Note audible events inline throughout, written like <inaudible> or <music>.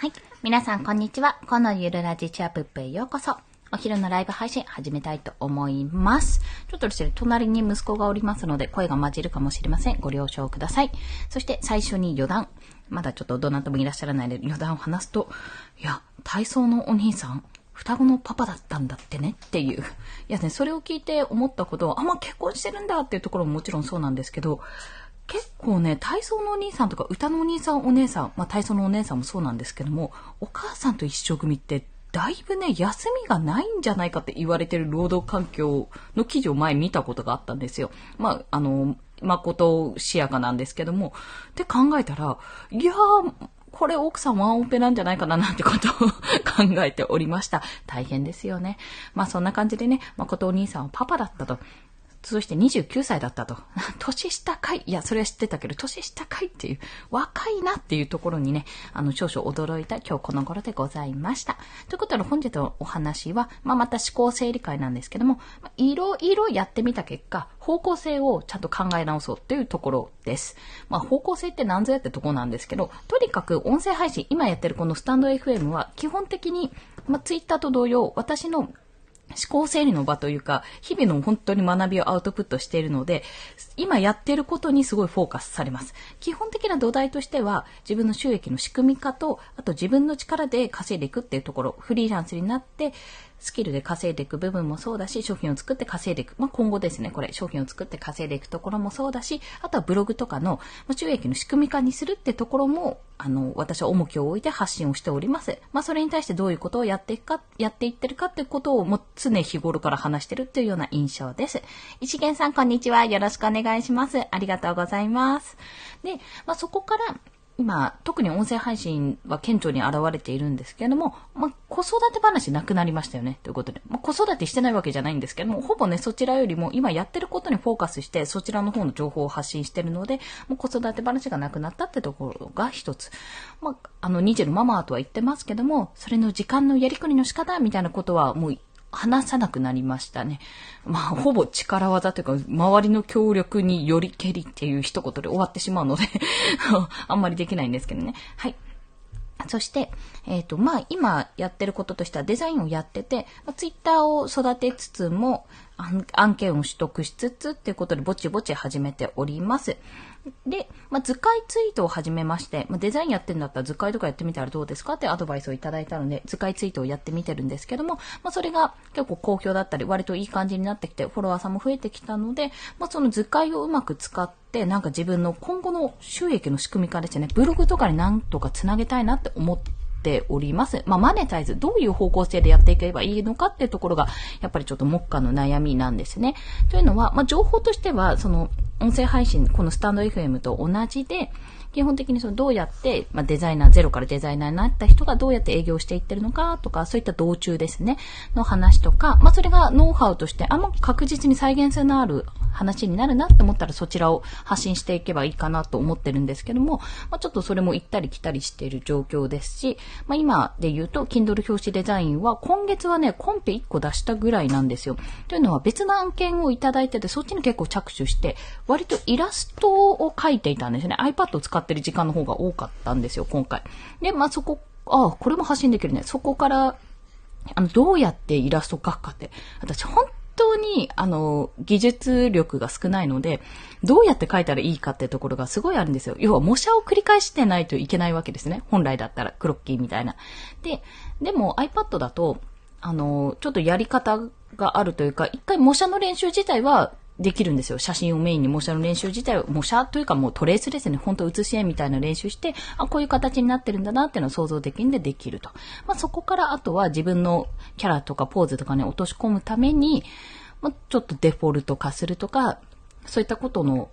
はい。皆さん、こんにちは。このゆるラジチアップへようこそ。お昼のライブ配信始めたいと思います。ちょっとですね、隣に息子がおりますので、声が混じるかもしれません。ご了承ください。そして最初に余談。まだちょっとどなたもいらっしゃらないので余談を話すと、いや、体操のお兄さん、双子のパパだったんだってねっていう。いやね、それを聞いて思ったことは、あ、まあ、結婚してるんだっていうところももちろんそうなんですけど、結構ね、体操のお兄さんとか歌のお兄さんお姉さん、まあ体操のお姉さんもそうなんですけども、お母さんと一緒組ってだいぶね、休みがないんじゃないかって言われてる労働環境の記事を前見たことがあったんですよ。まあ、あの、誠しやかなんですけども。って考えたら、いやー、これ奥さんワンオペなんじゃないかななんてことを <laughs> 考えておりました。大変ですよね。まあそんな感じでね、誠お兄さんはパパだったと。そして29歳だったと。<laughs> 年下かいいや、それは知ってたけど、年下かいっていう、若いなっていうところにね、あの、少々驚いた今日この頃でございました。ということで本日のお話は、まあ、また思考整理会なんですけども、いろいろやってみた結果、方向性をちゃんと考え直そうっていうところです。まあ、方向性って何ぞやってとこなんですけど、とにかく音声配信、今やってるこのスタンド FM は、基本的に、まあ、ツイッターと同様、私の思考整理の場というか、日々の本当に学びをアウトプットしているので、今やっていることにすごいフォーカスされます。基本的な土台としては、自分の収益の仕組み化と、あと自分の力で稼いでいくっていうところ、フリーランスになって、スキルで稼いでいく部分もそうだし、商品を作って稼いでいく。まあ、今後ですね、これ、商品を作って稼いでいくところもそうだし、あとはブログとかの収益の仕組み化にするってところも、あの、私は重きを置いて発信をしております。まあ、それに対してどういうことをやっていくか、やっていってるかってことをもう常日頃から話してるっていうような印象です。一元さん、こんにちは。よろしくお願いします。ありがとうございます。で、まあ、そこから、今、特に音声配信は顕著に現れているんですけれども、まあ、子育て話なくなりましたよね、ということで。まあ、子育てしてないわけじゃないんですけども、ほぼね、そちらよりも今やってることにフォーカスして、そちらの方の情報を発信してるので、もう子育て話がなくなったってところが一つ。まあ、あの、ニジェルママとは言ってますけども、それの時間のやりくりの仕方みたいなことはもう話さなくなりましたね。まあ、ほぼ力技というか、周りの協力によりけりっていう一言で終わってしまうので <laughs> あんまりできないんですけどね。はい。そして、えっ、ー、と、まあ、今やってることとしてはデザインをやってて、まあ、ツイッターを育てつつも、案件を取得しつつっていうことでぼちぼち始めております。で、まあ、図解ツイートを始めまして、まあ、デザインやってんだったら図解とかやってみたらどうですかってアドバイスをいただいたので、図解ツイートをやってみてるんですけども、まあ、それが結構好評だったり、割といい感じになってきて、フォロワーさんも増えてきたので、まあ、その図解をうまく使って、なんか自分の今後の収益の仕組み化ですね、ブログとかになんとかつなげたいなって思って、ております。まあ、マネタイズ、どういう方向性でやっていけばいいのかっていうところが、やっぱりちょっと目下の悩みなんですね。というのは、まあ、情報としては、その、音声配信、このスタンド FM と同じで、基本的にそのどうやって、まあ、デザイナー、ゼロからデザイナーになった人がどうやって営業していってるのかとか、そういった道中ですね、の話とか、まあ、それがノウハウとして、あんま確実に再現性のある話になるなって思ったらそちらを発信していけばいいかなと思ってるんですけども、まあ、ちょっとそれも行ったり来たりしている状況ですし、まあ、今で言うと、Kindle 表紙デザインは今月はね、コンペ1個出したぐらいなんですよ。というのは別の案件をいただいてて、そっちに結構着手して、割とイラストを描いていたんですね。iPad を使ってる時間の方が多かったんですよ、今回。で、まあ、そこ、ああ、これも発信できるね。そこから、あの、どうやってイラスト描くかって、私本当に、あの、技術力が少ないので、どうやって描いたらいいかってところがすごいあるんですよ。要は模写を繰り返してないといけないわけですね。本来だったら、クロッキーみたいな。で、でも iPad だと、あの、ちょっとやり方があるというか、一回模写の練習自体はできるんですよ。写真をメインに模写の練習自体を、模写というかもうトレースですね。ほんと写し絵みたいな練習して、あ、こういう形になってるんだなっていうのを想像できるんでできると。まあ、そこからあとは自分のキャラとかポーズとかね、落とし込むために、まあ、ちょっとデフォルト化するとか、そういったことの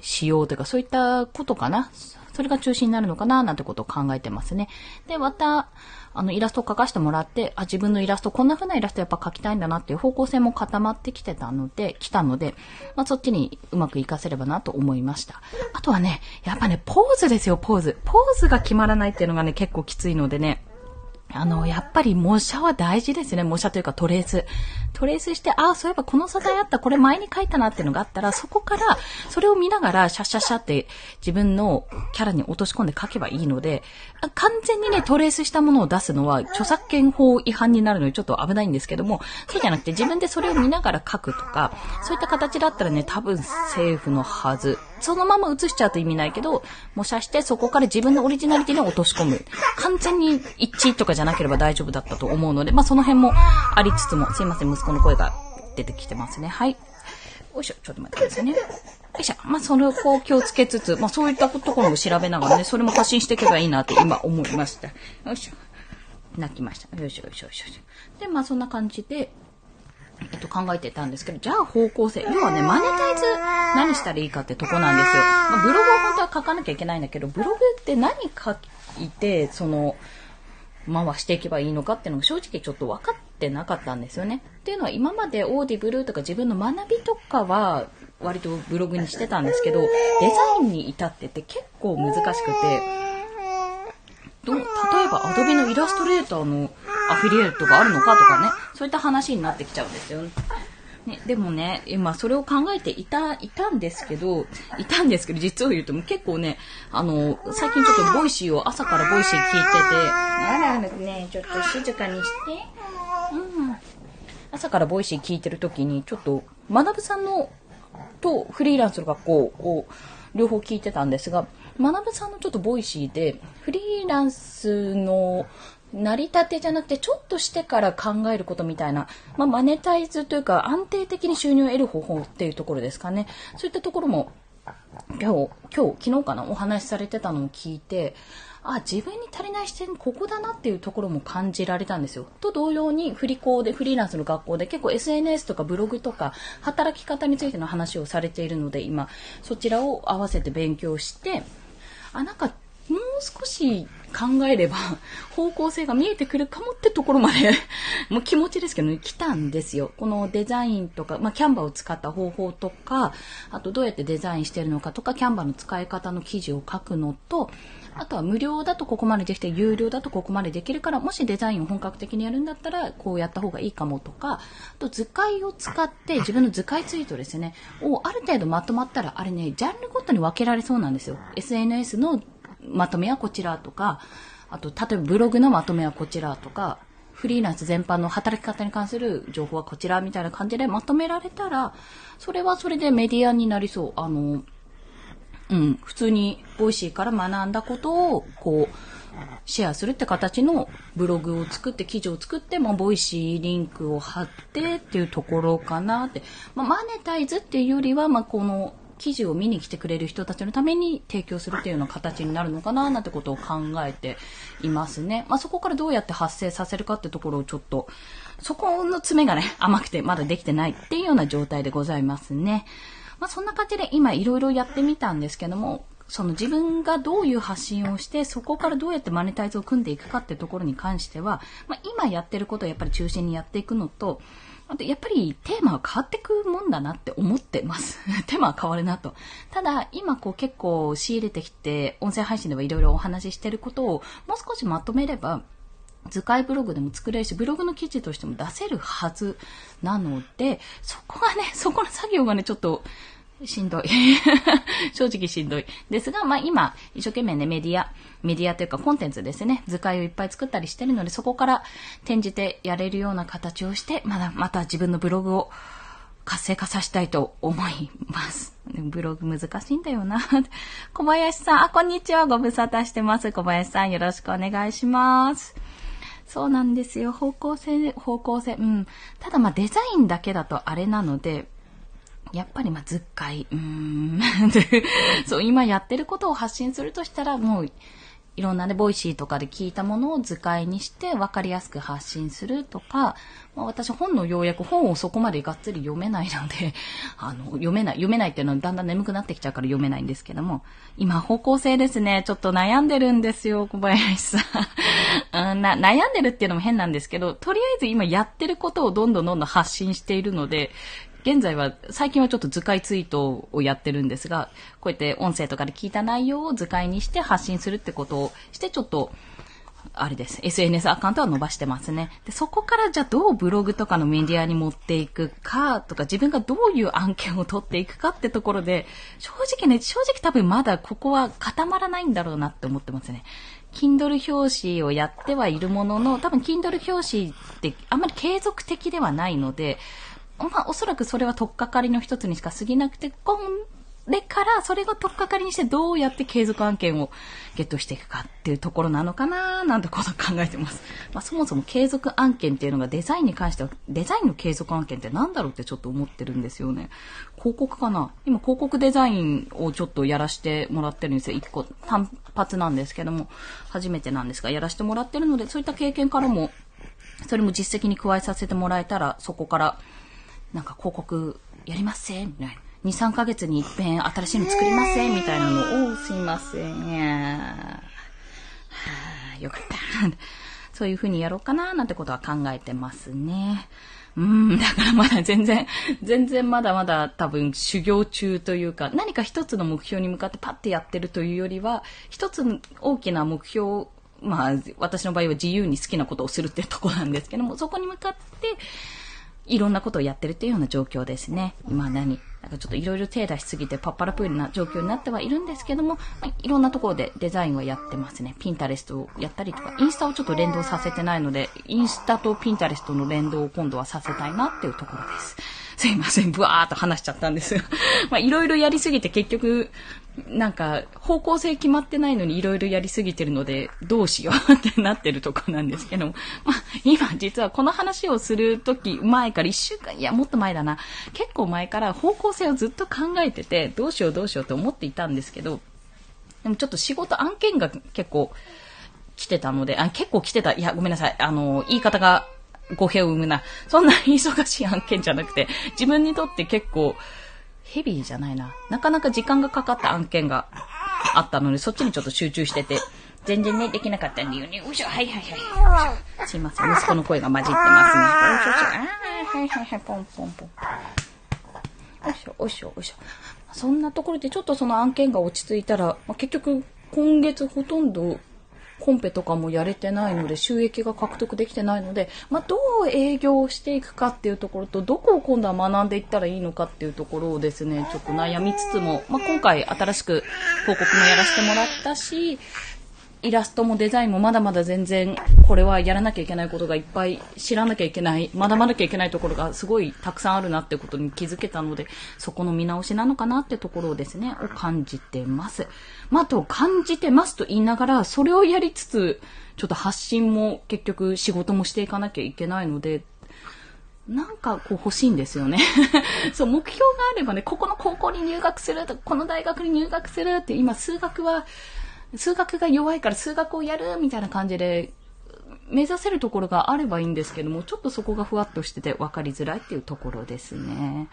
仕様というか、そういったことかな。それが中心になるのかななんてことを考えてますね。で、また、あの、イラストを描かせてもらって、あ、自分のイラスト、こんな風なイラストやっぱ描きたいんだなっていう方向性も固まってきてたので、来たので、まあ、そっちにうまく活かせればなと思いました。あとはね、やっぱね、ポーズですよ、ポーズ。ポーズが決まらないっていうのがね、結構きついのでね、あの、やっぱり模写は大事ですね。模写というかトレース。トレースして、ああ、そういえばこの素材あった、これ前に書いたなっていうのがあったら、そこから、それを見ながら、シャッシャッシャって自分のキャラに落とし込んで書けばいいので、完全にね、トレースしたものを出すのは、著作権法違反になるのでちょっと危ないんですけども、そうじゃなくて自分でそれを見ながら書くとか、そういった形だったらね、多分セーフのはず。そのまま写しちゃうと意味ないけど、模写してそこから自分のオリジナリティに落とし込む。完全に一致とかじゃなければ大丈夫だったと思うので、まあその辺もありつつも、すいません、息子の声が出てきてますね。はい。よいしょ、ちょっと待ってくださいね。よいしょ。まあ、それをこう気をつけつつ、まあ、そういったところも調べながらね、それも発信していけばいいなって今思いました。よいしょ。泣きました。よいしょ、よいしょ、よいしょ。で、まあ、そんな感じで、えっと、考えてたんですけど、じゃあ方向性。要はね、マネタイズ何したらいいかってとこなんですよ。まあ、ブログを本当は書かなきゃいけないんだけど、ブログって何書いて、その、回していけばいいのかっていうのが正直ちょっと分かってなかったんですよね。っていうのは今まで Audible とか自分の学びとかは割とブログにしてたんですけど、デザインに至ってって結構難しくて、ど例えば Adobe のイラストレーターのアフィリエイトがあるのかとかね、そういった話になってきちゃうんですよね。ね、でもね、今それを考えていた、いたんですけど、いたんですけど、実を言うと結構ね、あの、最近ちょっと Voicyを朝から Voicy聞いてて、あらね、ちょっと静かにして。うん。朝から Voicy聞いてるときに、ちょっと、学さんの、とフリーランスの学校を両方聞いてたんですが、学さんのちょっと Voicyで、フリーランスの成り立てじゃなくて、ちょっとしてから考えることみたいな、まあ、マネタイズというか、安定的に収入を得る方法っていうところですかね。そういったところも、今日、今日、昨日かな、お話しされてたのを聞いて、あ、自分に足りない視点、ここだなっていうところも感じられたんですよ。と同様に、振り子で、フリーランスの学校で結構 SNS とかブログとか、働き方についての話をされているので、今、そちらを合わせて勉強して、あ、なんか、もう少し考えれば <laughs> 方向性が見えてくるかもってところまで <laughs> もう気持ちですけどね、来たんですよ。このデザインとか、まあ、キャンバーを使った方法とか、あとどうやってデザインしてるのかとか、キャンバーの使い方の記事を書くのと、あとは無料だとここまでできて、有料だとここまでできるから、もしデザインを本格的にやるんだったら、こうやった方がいいかもとか、あと図解を使って自分の図解ツイートですね、をある程度まとまったら、あれね、ジャンルごとに分けられそうなんですよ。SNS のまとめはこちらとか、あと、例えばブログのまとめはこちらとか、フリーランス全般の働き方に関する情報はこちらみたいな感じでまとめられたら、それはそれでメディアになりそう。あの、うん、普通に Voicyから学んだことを、こう、シェアするって形のブログを作って記事を作って、まあ、 Voicyリンクを貼ってっていうところかなって。まあ、マネタイズっていうよりは、まあ、この記事を見に来てくれる人たちのために提供するっていうような形になるのかななんてことを考えていますね。まあ、そこからどうやって発生させるかってところをちょっと、そこの詰めがね、甘くてまだできてないっていうような状態でございますね。まあ、そんな感じで今いろいろやってみたんですけども、その自分がどういう発信をして、そこからどうやってマネタイズを組んでいくかってところに関しては、まあ、今やってることをやっぱり中心にやっていくのと、あと、やっぱりテーマは変わってくもんだなって思ってます。<laughs> テーマは変わるなと。ただ、今こう結構仕入れてきて、音声配信ではいろいろお話ししてることをもう少しまとめれば、図解ブログでも作れるし、ブログの記事としても出せるはずなので、そこがね、そこの作業がね、ちょっとしんどい。<laughs> 正直しんどい。ですが、まあ今、一生懸命ね、メディア、メディアというかコンテンツですね、図解をいっぱい作ったりしてるので、そこから転じてやれるような形をして、まだ、また自分のブログを活性化させたいと思います。<laughs> ブログ難しいんだよな。<laughs> 小林さん、あ、こんにちは。ご無沙汰してます。小林さん、よろしくお願いします。そうなんですよ。方向性、方向性。うん。ただまあデザインだけだとあれなので、やっぱりまあ図解、うーん。<laughs> そう、今やってることを発信するとしたら、もう、いろんなね、 Voicyとかで聞いたものを図解にして分かりやすく発信するとか、まあ、私本の要約、本をそこまでがっつり読めないので、<laughs> あの、読めない、読めないっていうのはだんだん眠くなってきちゃうから読めないんですけども、今方向性ですね、ちょっと悩んでるんですよ、小林さん。<laughs> な悩んでるっていうのも変なんですけど、とりあえず今やってることをどんどんどんどん発信しているので、現在は、最近はちょっと図解ツイートをやってるんですが、こうやって音声とかで聞いた内容を図解にして発信するってことをして、ちょっと、あれです。SNS アカウントは伸ばしてますね。で、そこからじゃあどうブログとかのメディアに持っていくかとか、自分がどういう案件を取っていくかってところで、正直ね、正直多分まだここは固まらないんだろうなって思ってますね。Kindle 表紙をやってはいるものの、多分 Kindle 表紙ってあんまり継続的ではないので、まあおそらくそれは取っかかりの一つにしか過ぎなくて、今れからそれを取っかかりにしてどうやって継続案件をゲットしていくかっていうところなのかななんてことを考えてます。まあそもそも継続案件っていうのがデザインに関しては、デザインの継続案件って何だろうってちょっと思ってるんですよね。広告かな？今広告デザインをちょっとやらしてもらってるんですよ。一個単発なんですけども、初めてなんですが、やらしてもらってるので、そういった経験からも、それも実績に加えさせてもらえたら、そこから、なんか広告やりますせみたいな。2、3ヶ月に一遍新しいの作りませんみたいなのを、すいません。はあ、よかった。そういう風にやろうかななんてことは考えてますね。うん、だからまだ全然、全然まだまだ多分修行中というか、何か一つの目標に向かってパッてやってるというよりは、一つ大きな目標、まあ、私の場合は自由に好きなことをするっていうところなんですけども、そこに向かって、いろんなことをやってるっていうような状況ですね。今何なんかちょっといろいろ手出しすぎてパッパラプールな状況になってはいるんですけども、まあ、いろんなところでデザインはやってますね。ピンタレストをやったりとか、インスタをちょっと連動させてないので、インスタとピンタレストの連動を今度はさせたいなっていうところです。すいません、ブワーっと話しちゃったんですよ。<laughs> まあいろいろやりすぎて結局、なんか、方向性決まってないのにいろいろやりすぎてるので、どうしようってなってるとこなんですけども。まあ、今実はこの話をするとき、前から一週間、いや、もっと前だな。結構前から方向性をずっと考えてて、どうしようどうしようと思っていたんですけど、でもちょっと仕事案件が結構来てたので、あ、結構来てた。いや、ごめんなさい。あの、言い方が語弊を生むな。そんなに忙しい案件じゃなくて、自分にとって結構、ヘビーじゃないな。なかなか時間がかかった案件があったので、そっちにちょっと集中してて、全然ね、できなかったんだよね。おいしょ、はいはいはい。すいません、息子の声が混じってますね。おいしょ、はいはいはい、ポンポンポン。おいしょ、おいしょ、おいしょ。そんなところでちょっとその案件が落ち着いたら、まあ、結局、今月ほとんどコンペとかもやれてないので、収益が獲得できてないので、まあ、どう営業していくかっていうところと、どこを今度は学んでいったらいいのかっていうところをですね、ちょっと悩みつつも、まあ、今回新しく広告もやらせてもらったし、イラストもデザインもまだまだ全然これはやらなきゃいけないことがいっぱい知らなきゃいけない、学ばなきゃいけないところがすごいたくさんあるなってことに気づけたので、そこの見直しなのかなってところをですね、感じてます。まあ、と感じてますと言いながら、それをやりつつ、ちょっと発信も結局仕事もしていかなきゃいけないので、なんかこう欲しいんですよね。<laughs> そう、目標があればね、ここの高校に入学すると、この大学に入学するって、今数学は数学が弱いから数学をやるみたいな感じで、目指せるところがあればいいんですけども、ちょっとそこがふわっとしてて分かりづらいっていうところですね。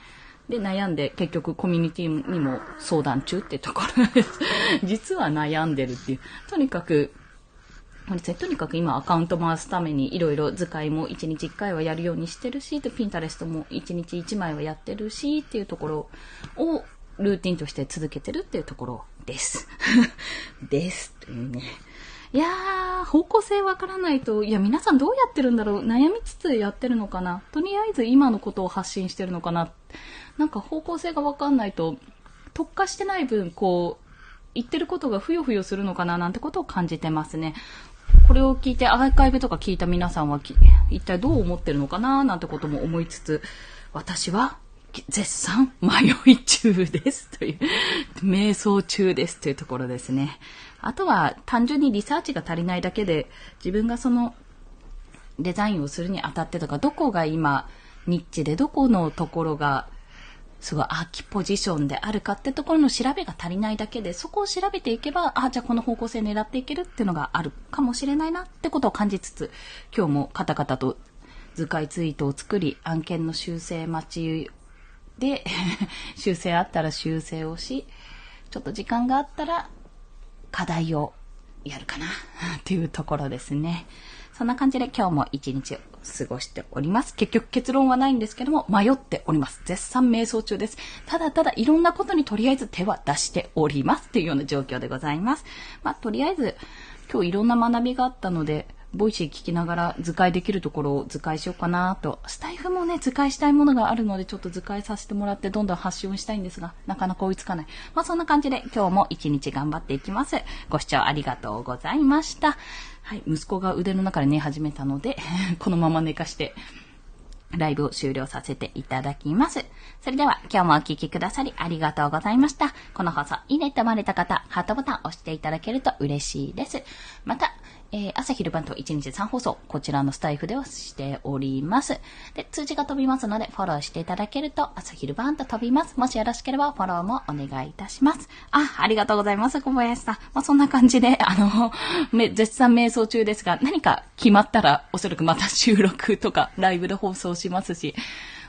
で、悩んで結局コミュニティにも相談中ってところです。<laughs> 実は悩んでるっていう。とにかく、とにかく今アカウント回すためにいろいろ図解も1日1回はやるようにしてるし、ピンタレストも1日1枚はやってるしっていうところをルーティンとして続けてるっていうところです。<laughs> です。というね。いやー、方向性わからないと、いや、皆さんどうやってるんだろう？悩みつつやってるのかな？とりあえず今のことを発信してるのかな？なんか方向性がわかんないと、特化してない分、こう、言ってることがふよふよするのかな？なんてことを感じてますね。これを聞いてアーカイブとか聞いた皆さんは一体どう思ってるのかな？なんてことも思いつつ、私は絶賛？迷い中ですという、瞑想中ですというところですね。あとは単純にリサーチが足りないだけで、自分がそのデザインをするにあたってとか、どこが今ニッチでどこのところがすごいアーキポジションであるかってところの調べが足りないだけで、そこを調べていけば、あ、じゃあこの方向性狙っていけるっていうのがあるかもしれないなってことを感じつつ、今日もカタカタと図解ツイートを作り、案件の修正待ちで、<laughs> 修正あったら修正をし、ちょっと時間があったら課題をやるかな <laughs> っていうところですね。そんな感じで今日も一日を過ごしております。結局結論はないんですけども、迷っております。絶賛迷走中です。ただただいろんなことにとりあえず手は出しておりますっていうような状況でございます。まあ、とりあえず、今日いろんな学びがあったので、 Voicy聞きながら図解できるところを図解しようかなと。スタイフもね、図解したいものがあるので、ちょっと図解させてもらってどんどん発信をしたいんですが、なかなか追いつかない。まあそんな感じで今日も一日頑張っていきます。ご視聴ありがとうございました。はい、息子が腕の中で寝始めたので、<laughs> このまま寝かして、ライブを終了させていただきます。それでは今日もお聴きくださりありがとうございました。この放送いいねと思われた方、ハートボタン押していただけると嬉しいです。また、えー、朝昼晩と1日3放送、こちらのスタイフではしております。で、通知が飛びますので、フォローしていただけると朝昼晩と飛びます。もしよろしければフォローもお願いいたします。あ、ありがとうございます、小林さん。まあ、そんな感じで、あの、<laughs> め、絶賛瞑想中ですが、何か決まったら、おそらくまた収録とか、ライブで放送しますし、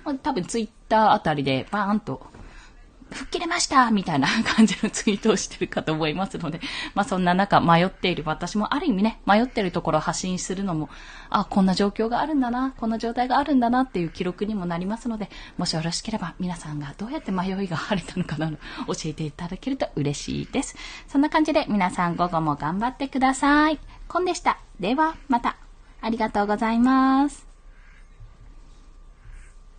まあ、多分ツイッターあたりでバーンと吹っ切れましたみたいな感じのツイートをしてるかと思いますので、まあそんな中迷っている私もある意味ね、迷ってるところを発信するのも、あ、こんな状況があるんだな、こんな状態があるんだなっていう記録にもなりますので、もしよろしければ皆さんがどうやって迷いが晴れたのかなど教えていただけると嬉しいです。そんな感じで皆さん午後も頑張ってください。コンでした。では、また。ありがとうございます。